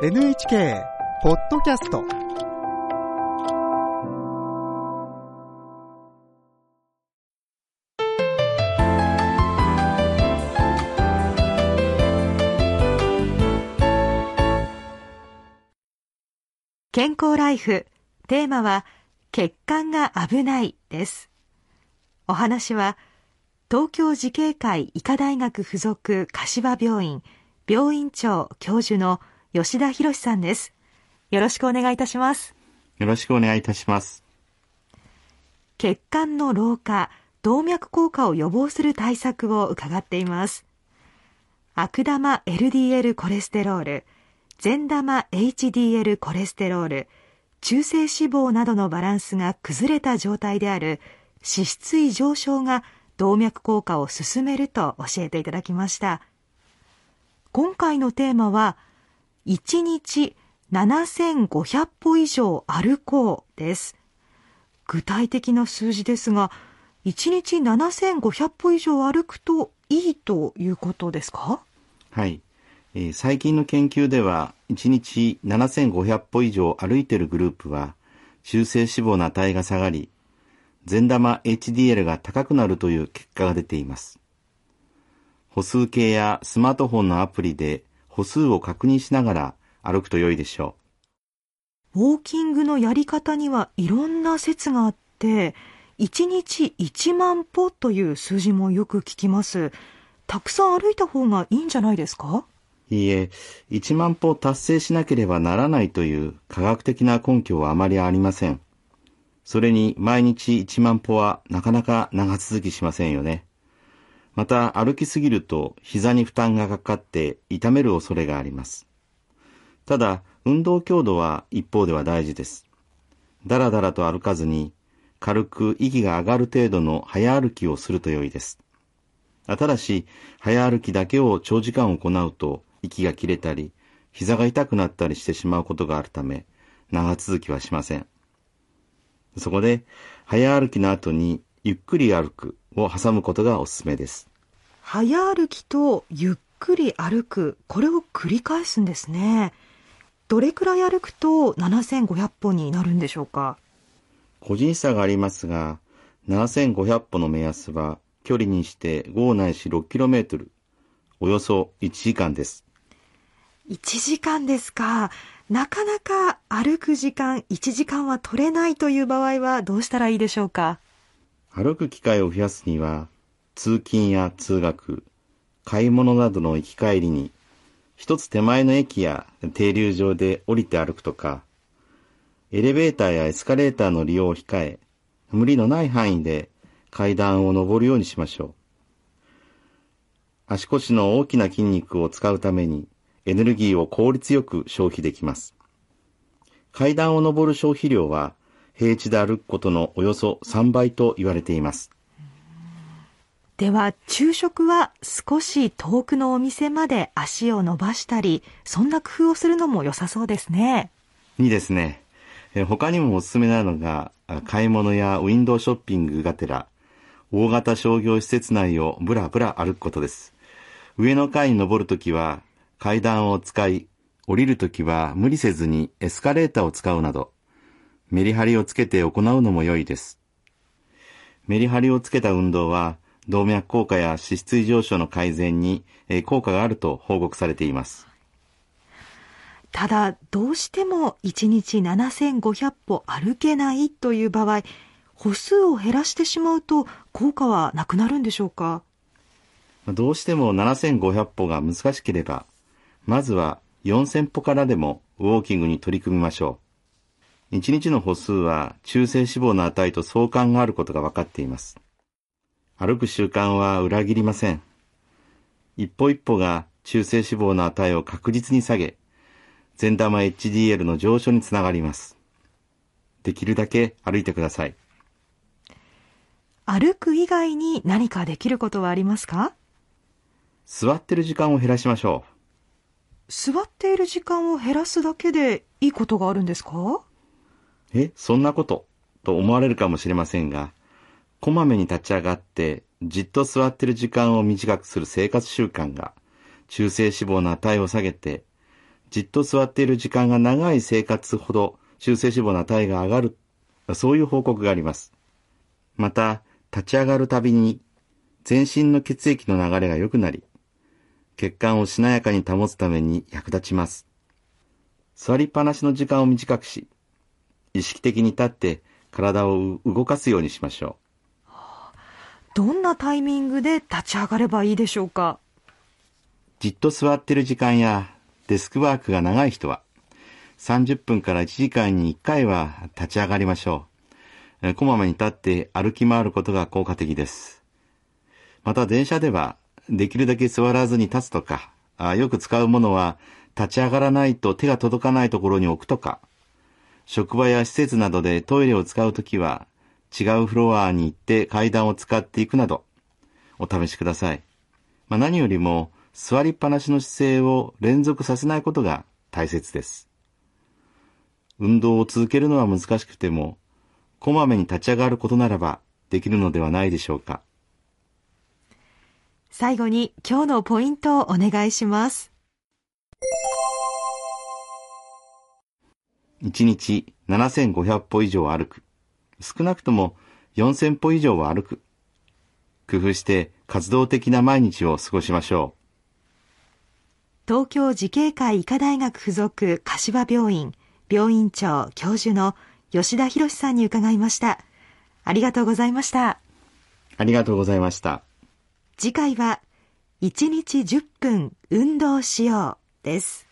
NHK ポッドキャスト。健康ライフテーマは血管が危ないです。お話は東京慈恵会医科大学附属柏病院病院長教授の吉田博さんです。よろしくお願いいたします。よろしくお願いいたします。血管の老化動脈硬化を予防する対策を伺っています。悪玉 LDL コレステロール善玉 HDL コレステロール中性脂肪などのバランスが崩れた状態である脂質異常症が動脈硬化を進めると教えていただきました。今回のテーマは1日7500歩以上歩こうです。具体的な数字ですが1日7500歩以上歩くといいということですか？はい。えー、最近の研究では1日7500歩以上歩いているグループは中性脂肪の値が下がり善玉 HDL が高くなるという結果が出ています。歩数計やスマートフォンのアプリで歩数を確認しながら歩くと良いでしょうウォーキングのやり方にはいろんな説があって1日1万歩という数字もよく聞きますたくさん歩いた方がいいんじゃないですか？いいえ、1万歩達成しなければならないという科学的な根拠はあまりありません。それに毎日1万歩はなかなか長続きしませんよね。また歩きすぎると膝に負担がかかって痛める恐れがあります。ただ、運動強度は一方では大事です。だらだらと歩かずに軽く息が上がる程度の早歩きをすると良いです。ただし、早歩きだけを長時間行うと息が切れたり、膝が痛くなったりしてしまうことがあるため、長続きはしません。そこで、早歩きの後にゆっくり歩くを挟むことがおすすめです。早歩きとゆっくり歩く、これを繰り返すんですね。どれくらい歩くと7500歩になるんでしょうか？個人差がありますが、7500歩の目安は距離にして5ないし 6km、およそ1時間です。1時間ですか。なかなか歩く時間1時間は取れないという場合はどうしたらいいでしょうか？歩く機会を増やすには、通勤や通学、買い物などの行き帰りに、一つ手前の駅や停留場で降りて歩くとか、エレベーターやエスカレーターの利用を控え、無理のない範囲で階段を上るようにしましょう。足腰の大きな筋肉を使うためにエネルギーを効率よく消費できます。階段を上る消費量は平地で歩くことのおよそ3倍と言われています。では、昼食は少し遠くのお店まで足を伸ばしたり、そんな工夫をするのも良さそうですね。いいですね。他にもおすすめなのが、買い物やウィンドウショッピングがてら、大型商業施設内をぶらぶら歩くことです。上の階に登るときは階段を使い、降りるときは無理せずにエスカレーターを使うなど、メリハリをつけて行うのも良いです。メリハリをつけた運動は、動脈硬化や脂質異常症の改善に効果があると報告されています。ただ、どうしても1日7500歩歩けないという場合、歩数を減らしてしまうと効果はなくなるんでしょうか？どうしても7500歩が難しければ、まずは4000歩からでもウォーキングに取り組みましょう。1日の歩数は中性脂肪の値と相関があることが分かっています。歩く習慣は裏切りません。一歩一歩が中性脂肪の値を確実に下げ、善玉 HDL の上昇につながります。できるだけ歩いてください。歩く以外に何かできることはありますか？座ってる時間を減らしましょう。座っている時間を減らすだけでいいことがあるんですか？え、そんなこと？と思われるかもしれませんが、こまめに立ち上がってじっと座っている時間を短くする生活習慣が中性脂肪の値を下げてじっと座っている時間が長い生活ほど中性脂肪の値が上がる、そういう報告があります。また、立ち上がるたびに全身の血液の流れが良くなり、血管をしなやかに保つために役立ちます。座りっぱなしの時間を短くし、意識的に立って体を動かすようにしましょう。どんなタイミングで立ち上がればいいでしょうか？じっと座っている時間やデスクワークが長い人は、30分から1時間に1回は立ち上がりましょう。こまめに立って歩き回ることが効果的です。また電車では、できるだけ座らずに立つとか、よく使うものは立ち上がらないと手が届かないところに置くとか、職場や施設などでトイレを使うときは、違うフロアに行って階段を使っていくなど、お試しください。まあ、何よりも、座りっぱなしの姿勢を連続させないことが大切です。運動を続けるのは難しくても、こまめに立ち上がることならばできるのではないでしょうか。最後に今日のポイントをお願いします。1日7500歩以上歩く。少なくとも4000歩以上は歩く。工夫して活動的な毎日を過ごしましょう。東京慈恵会医科大学附属柏病院病院長教授の吉田博さんに伺いました。ありがとうございました。ありがとうございました。次回は1日10分運動しようです。